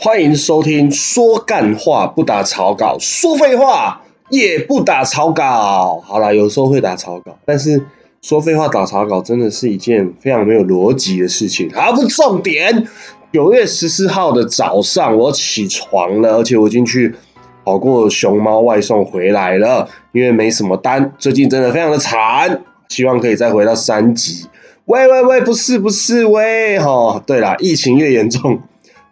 欢迎收听说干话不打草稿，说废话也不打草稿。好了，有时候会打草稿，但是说废话打草稿真的是一件非常没有逻辑的事情。好，不重点。九月十四号的早上，我起床了，而且我已经去跑过熊猫外送回来了，因为没什么单，最近真的非常的惨，希望可以再回到三级。喂喂喂，不是不是喂，哈，对啦，疫情越严重，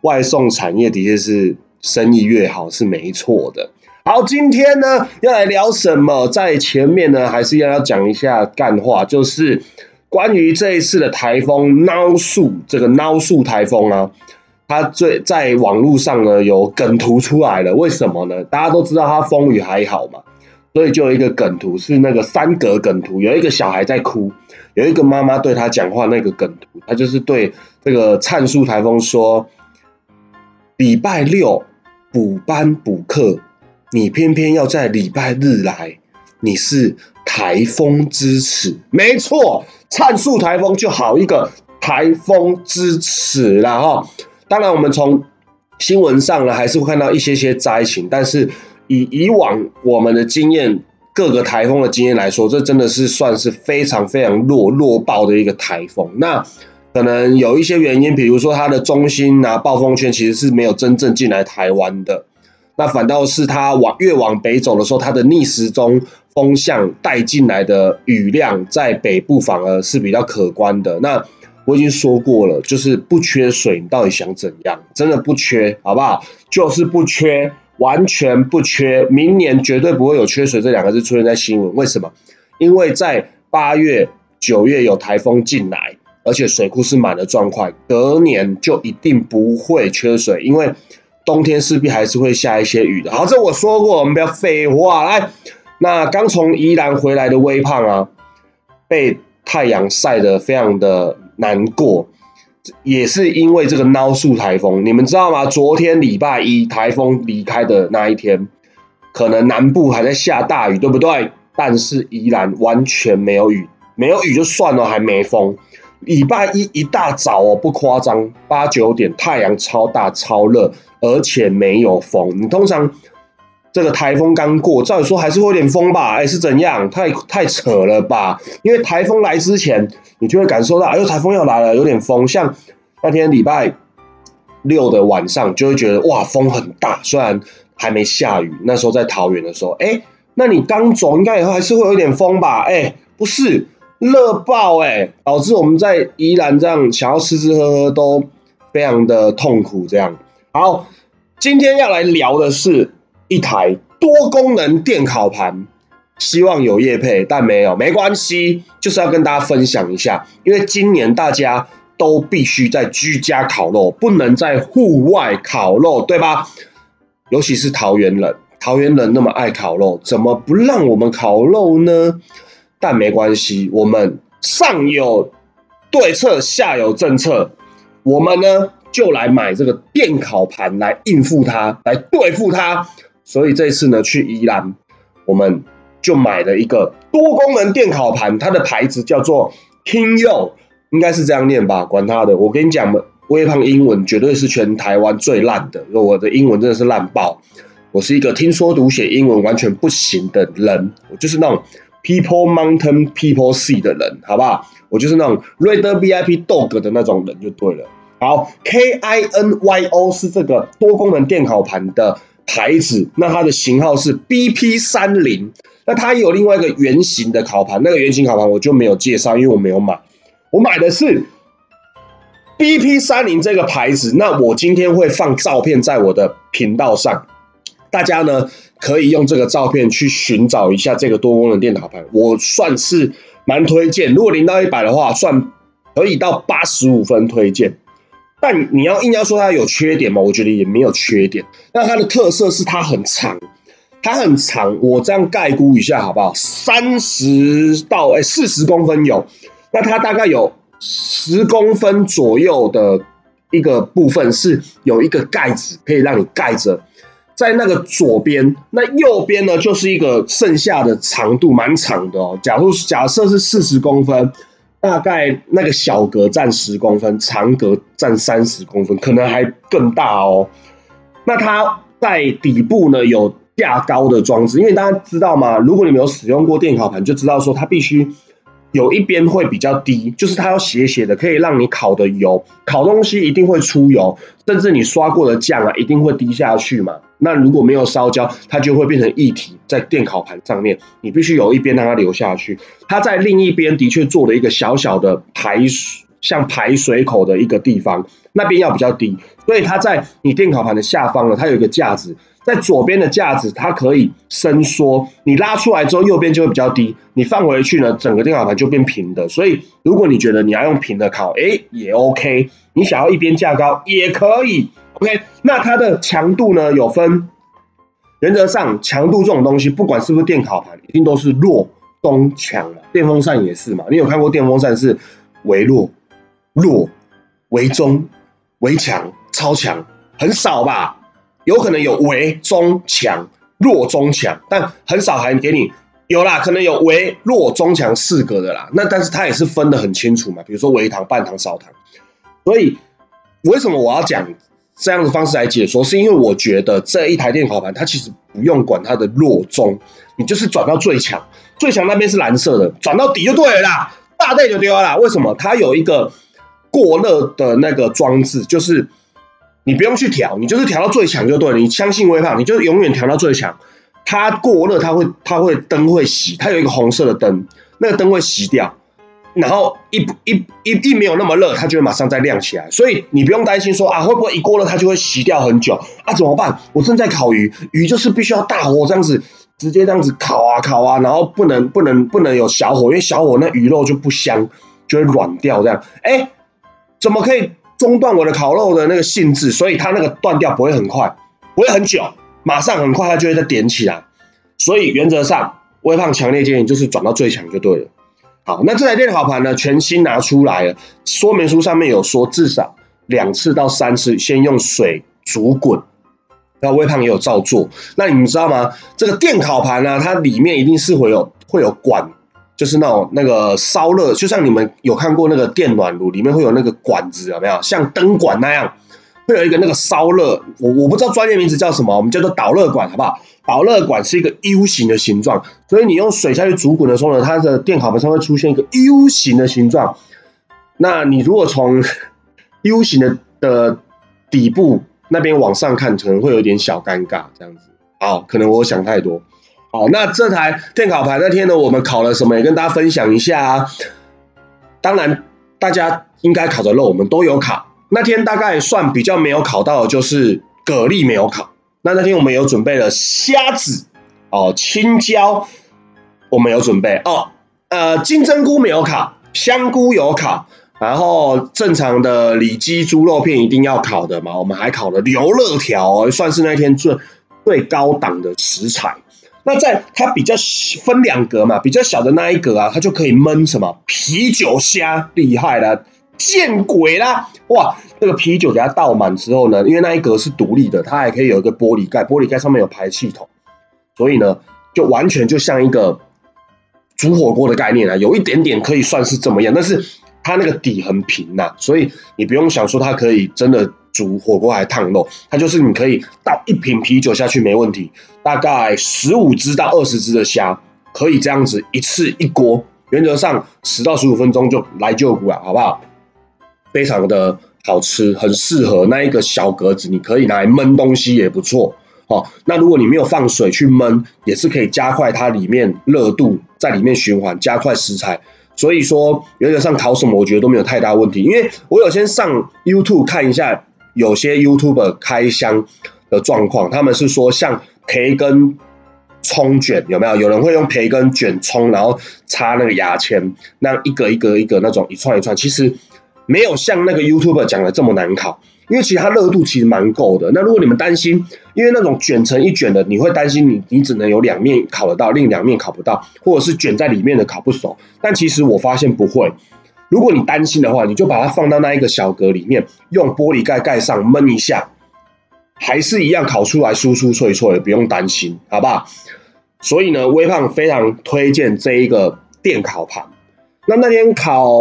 外送产业的确是生意越好，是没错的。好，今天呢要来聊什么？在前面呢，还是要要讲一下干话，就是关于这一次的台风孬树，这个孬树台风啊，它最在网络上呢有梗图出来了，为什么呢？大家都知道它风雨还好嘛。所以就有一个梗图，是那个三格梗图，有一个小孩在哭，有一个妈妈对他讲话。那个梗图，他就是对这个灿树台风说：“礼拜六补班补课，你偏偏要在礼拜日来，你是台风之耻。”没错，灿树台风就好一个台风之耻了哈。当然，我们从新闻上呢，还是会看到一些些灾情，但是。以以往我们的经验，各个台风的经验来说，这真的是算是非常非常弱弱爆的一个台风。那可能有一些原因，比如说它的中心啊，暴风圈其实是没有真正进来台湾的。那反倒是它往越往北走的时候，它的逆时钟风向带进来的雨量，在北部反而是比较可观的。那我已经说过了，就是不缺水，你到底想怎样？真的不缺，好不好？就是不缺。完全不缺，明年绝对不会有缺水这两个字出现在新闻。为什么？因为在八月、九月有台风进来，而且水库是满的状况，隔年就一定不会缺水，因为冬天势必还是会下一些雨的。好，这我说过，我们不要废话。来，那刚从宜兰回来的微胖啊，被太阳晒得非常的难过。也是因为这个孬树台风，你们知道吗？昨天礼拜一台风离开的那一天，可能南部还在下大雨，对不对？但是宜兰完全没有雨，没有雨就算了，还没风。礼拜一一大早哦，不夸张，八九点太阳超大超热，而且没有风。你通常。这个台风刚过，照理说还是会有点风吧？哎，是怎样？太太扯了吧？因为台风来之前，你就会感受到，哎呦，台风要来了，有点风。像那天礼拜六的晚上，就会觉得哇，风很大。虽然还没下雨，那时候在桃园的时候，哎，那你刚走，应该以后还是会有点风吧？哎，不是，热爆哎，导致我们在宜兰这样想要吃吃喝喝都非常的痛苦。这样，好，今天要来聊的是。一台多功能电烤盘，希望有业配，但没有，没关系，就是要跟大家分享一下，因为今年大家都必须在居家烤肉，不能在户外烤肉，对吧？尤其是桃园人，桃园人那么爱烤肉，怎么不让我们烤肉呢？但没关系，我们上有对策，下有政策，我们呢就来买这个电烤盘来应付它，来对付它。所以这次呢，去宜兰，我们就买了一个多功能电烤盘，它的牌子叫做 Kingo，应该是这样念吧？管他的，我跟你讲嘛，微胖英文绝对是全台湾最烂的，我的英文真的是烂爆。我是一个听说读写英文完全不行的人，我就是那种 People Mountain People Sea 的人，好不好？我就是那种 Red VIP Dog 的那种人就对了。好，K I N Y O 是这个多功能电烤盘的。牌子，那它的型号是 BP 三零，那它有另外一个圆形的烤盘，那个圆形烤盘我就没有介绍，因为我没有买，我买的是 BP 三零这个牌子。那我今天会放照片在我的频道上，大家呢可以用这个照片去寻找一下这个多功能电脑盘，我算是蛮推荐。如果零到一百的话，算可以到八十五分推荐。但你要硬要说它有缺点吗？我觉得也没有缺点。那它的特色是它很长，它很长。我这样概估一下好不好？三十到哎四十公分有。那它大概有十公分左右的一个部分是有一个盖子可以让你盖着，在那个左边，那右边呢就是一个剩下的长度蛮长的哦。假如假设是四十公分。大概那个小格占十公分，长格占三十公分，可能还更大哦。那它在底部呢有架高的装置，因为大家知道吗？如果你没有使用过电烤盘，就知道说它必须有一边会比较低，就是它要斜斜的，可以让你烤的油，烤东西一定会出油，甚至你刷过的酱啊一定会滴下去嘛。那如果没有烧焦，它就会变成液体在电烤盘上面，你必须有一边让它流下去。它在另一边的确做了一个小小的排水，像排水口的一个地方，那边要比较低，所以它在你电烤盘的下方呢，它有一个架子，在左边的架子它可以伸缩，你拉出来之后右边就会比较低，你放回去呢，整个电烤盘就变平的。所以如果你觉得你要用平的烤，哎，也 OK，你想要一边架高也可以。OK，那它的强度呢有分，原则上强度这种东西，不管是不是电烤盘，一定都是弱、中、强嘛。电风扇也是嘛。你有看过电风扇是微弱、弱、微中、微强、超强，很少吧？有可能有微、中、强、弱、中、强，但很少还给你有啦，可能有微、弱、中、强四个的啦。那但是它也是分得很清楚嘛，比如说微糖、半糖、少糖。所以为什么我要讲？这样的方式来解说，是因为我觉得这一台电烤盘，它其实不用管它的弱中，你就是转到最强，最强那边是蓝色的，转到底就对了啦，大队就丢了啦。为什么？它有一个过热的那个装置，就是你不用去调，你就是调到最强就对了。你相信微胖，你就永远调到最强。它过热，它会它会灯会熄，它有一个红色的灯，那个灯会熄掉。然后一一一一没有那么热，它就会马上再亮起来，所以你不用担心说啊会不会一过热它就会熄掉很久啊？怎么办？我正在烤鱼，鱼就是必须要大火这样子，直接这样子烤啊烤啊，然后不能不能不能有小火，因为小火那鱼肉就不香，就会软掉这样。哎，怎么可以中断我的烤肉的那个性质？所以它那个断掉不会很快，不会很久，马上很快它就会再点起来。所以原则上，微胖强烈建议就是转到最强就对了。好，那这台电烤盘呢？全新拿出来了，说明书上面有说，至少两次到三次先用水煮滚。那微胖也有照做。那你们知道吗？这个电烤盘呢，它里面一定是会有会有管，就是那种那个烧热，就像你们有看过那个电暖炉里面会有那个管子，有没有？像灯管那样，会有一个那个烧热，我我不知道专业名字叫什么，我们叫做导热管，好不好？导热管是一个 U 型的形状，所以你用水下去煮滚的时候呢，它的电烤盘上会出现一个 U 型的形状。那你如果从 U 型的的底部那边往上看，可能会有点小尴尬，这样子。好，可能我想太多。好，那这台电烤盘那天呢，我们烤了什么？也跟大家分享一下啊。当然，大家应该烤的肉我们都有烤。那天大概算比较没有烤到的就是蛤蜊没有烤。那那天我们有准备了虾子哦，青椒我们有准备哦，呃，金针菇没有烤，香菇有烤，然后正常的里脊猪肉片一定要烤的嘛，我们还烤了牛肋条，算是那天最最高档的食材。那在它比较分两格嘛，比较小的那一格啊，它就可以焖什么啤酒虾，厉害了。见鬼啦！哇，这个啤酒给它倒满之后呢，因为那一格是独立的，它还可以有一个玻璃盖，玻璃盖上面有排气筒，所以呢，就完全就像一个煮火锅的概念啊，有一点点可以算是怎么样，但是它那个底很平呐，所以你不用想说它可以真的煮火锅还烫肉，它就是你可以倒一瓶啤酒下去没问题，大概十五只到二十只的虾，可以这样子一次一锅，原则上十到十五分钟就来就骨了，好不好？非常的好吃，很适合那一个小格子，你可以拿来焖东西也不错。哦，那如果你没有放水去焖，也是可以加快它里面热度在里面循环，加快食材。所以说原则上烤什么，我觉得都没有太大问题。因为我有先上 YouTube 看一下，有些 YouTuber 开箱的状况，他们是说像培根葱卷有没有？有人会用培根卷葱，然后插那个牙签，那一个一个一个那种一串一串，其实。没有像那个 YouTuber 讲的这么难烤，因为其实它热度其实蛮够的。那如果你们担心，因为那种卷成一卷的，你会担心你你只能有两面烤得到，另两面烤不到，或者是卷在里面的烤不熟。但其实我发现不会。如果你担心的话，你就把它放到那一个小格里面，用玻璃盖盖上焖一下，还是一样烤出来酥酥脆脆，不用担心，好不好？所以呢，微胖非常推荐这一个电烤盘。那那天烤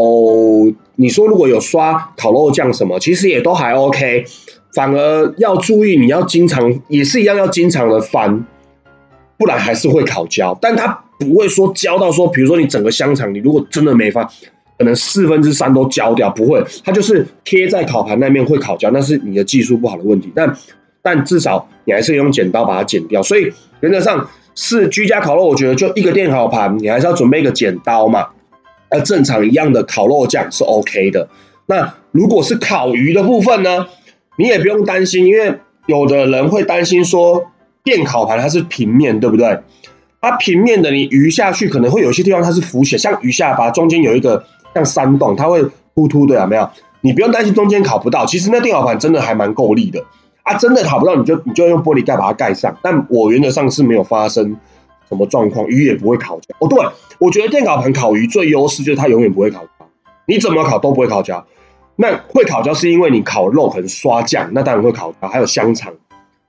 你说如果有刷烤肉酱什么，其实也都还 OK。反而要注意，你要经常也是一样要经常的翻，不然还是会烤焦。但它不会说焦到说，比如说你整个香肠，你如果真的没翻，可能四分之三都焦掉，不会，它就是贴在烤盘那面会烤焦，那是你的技术不好的问题。但但至少你还是用剪刀把它剪掉。所以原则上是居家烤肉，我觉得就一个电烤盘，你还是要准备一个剪刀嘛。那正常一样的烤肉酱是 OK 的。那如果是烤鱼的部分呢？你也不用担心，因为有的人会担心说电烤盘它是平面，对不对？它平面的，你鱼下去可能会有些地方它是浮起来，像鱼下巴中间有一个像山洞，它会突突的，有没有？你不用担心中间烤不到，其实那电烤盘真的还蛮够力的啊！真的烤不到，你就你就用玻璃盖把它盖上。但我原则上是没有发生什么状况，鱼也不会烤焦。哦，对，我觉得电烤盘烤鱼最优势就是它永远不会烤焦，你怎么烤都不会烤焦。那会烤焦是因为你烤肉可能刷酱，那当然会烤焦。还有香肠，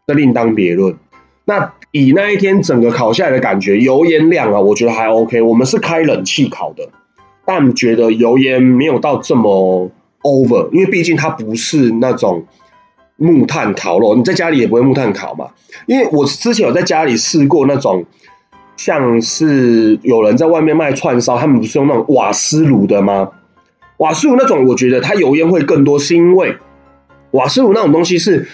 这另当别论。那以那一天整个烤下来的感觉，油烟量啊，我觉得还 OK。我们是开冷气烤的，但觉得油烟没有到这么 over，因为毕竟它不是那种木炭烤肉，你在家里也不会木炭烤嘛。因为我之前有在家里试过那种，像是有人在外面卖串烧，他们不是用那种瓦斯炉的吗？瓦斯炉那种，我觉得它油烟会更多，是因为瓦斯炉那种东西是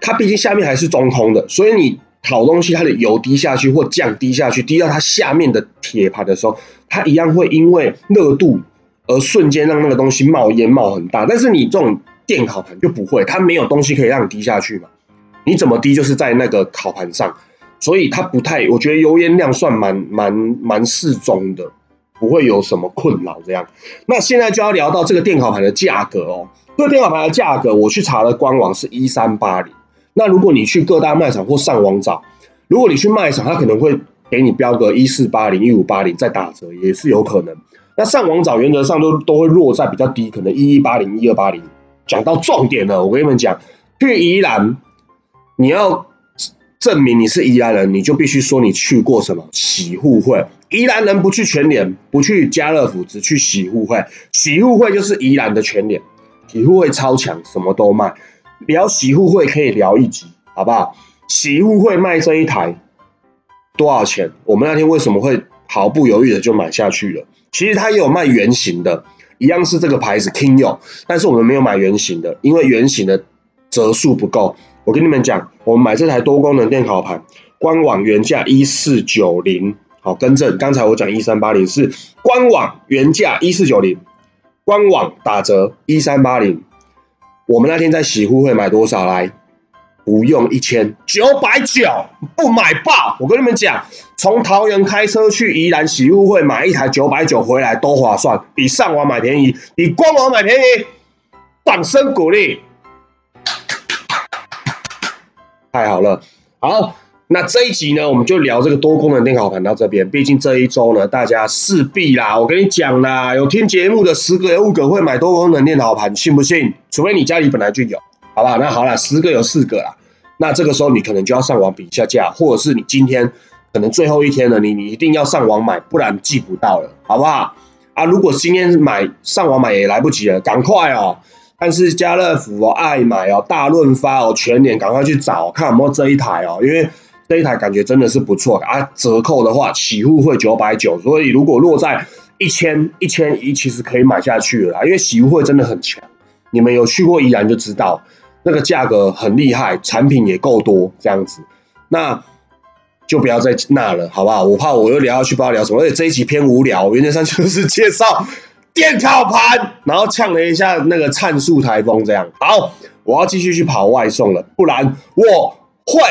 它毕竟下面还是中空的，所以你烤东西，它的油滴下去或酱滴下去，滴到它下面的铁盘的时候，它一样会因为热度而瞬间让那个东西冒烟冒很大。但是你这种电烤盘就不会，它没有东西可以让你滴下去嘛，你怎么滴就是在那个烤盘上，所以它不太，我觉得油烟量算蛮蛮蛮适中的。不会有什么困扰，这样。那现在就要聊到这个电烤盘的价格哦。这个电烤盘的价格，我去查了官网是一三八零。那如果你去各大卖场或上网找，如果你去卖场，他可能会给你标个一四八零、一五八零再打折，也是有可能。那上网找原则上都都会落在比较低，可能一一八零、一二八零。讲到重点了，我跟你们讲，去宜兰，你要。证明你是宜兰人，你就必须说你去过什么洗护会。宜兰人不去全联，不去家乐福，只去洗护会。洗护会就是宜兰的全联，洗护会超强，什么都卖。聊洗护会可以聊一集，好不好？洗护会卖这一台多少钱？我们那天为什么会毫不犹豫的就买下去了？其实它也有卖圆形的，一样是这个牌子 Kingyo，，但是我们没有买圆形的，因为圆形的折数不够。我跟你们讲，我们买这台多功能电烤盘，官网原价一四九零，好，更正，刚才我讲一三八零是官网原价一四九零，官网打折一三八零。我们那天在洗护会买多少来？不用一千九百九，不买爆！我跟你们讲，从桃园开车去宜兰洗护会买一台九百九回来都划算，比上网买便宜，比官网买便宜，掌声鼓励。太好了，好，那这一集呢，我们就聊这个多功能电烤盘到这边。毕竟这一周呢，大家势必啦，我跟你讲啦，有听节目的十个有五个会买多功能电烤盘，信不信？除非你家里本来就有，好不好？那好了，十个有四个啦，那这个时候你可能就要上网比一下价，或者是你今天可能最后一天了，你你一定要上网买，不然寄不到了，好不好？啊，如果今天买上网买也来不及了，赶快哦！但是家乐福哦、爱买哦、大润发哦、全年赶快去找看有没有这一台哦，因为这一台感觉真的是不错啊。折扣的话，起户会九百九，所以如果落在一千一千一，其实可以买下去了。因为洗护会真的很强，你们有去过宜兰就知道，那个价格很厉害，产品也够多，这样子，那就不要再那了，好不好？我怕我又聊下去不知道聊什么，而且这一集偏无聊，原则上就是介绍。电烤盘，然后呛了一下那个灿数台风，这样好，我要继续去跑外送了，不然我会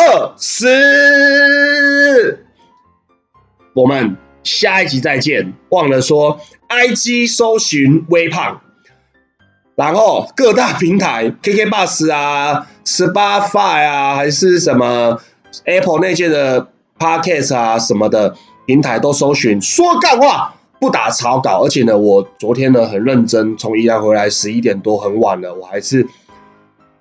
二十。我们下一集再见，忘了说，IG 搜寻微胖，然后各大平台，KK Bus 啊，Spotify 啊，还是什么 Apple 那些的 Podcast 啊什么的平台都搜寻，说干话。不打草稿，而且呢，我昨天呢很认真，从宜兰回来十一点多很晚了，我还是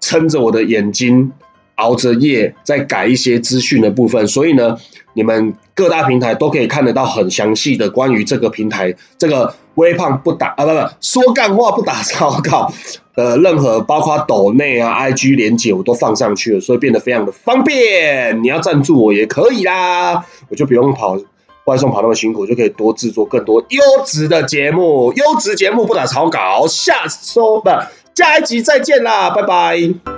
撑着我的眼睛熬着夜在改一些资讯的部分，所以呢，你们各大平台都可以看得到很详细的关于这个平台这个微胖不打啊不不说干话不打草稿的任何包括抖内啊 IG 连接我都放上去了，所以变得非常的方便。你要赞助我也可以啦，我就不用跑外送跑那么辛苦，就可以多制作更多优质的节目。优质节目不打草稿，下周不下一集再见啦，拜拜。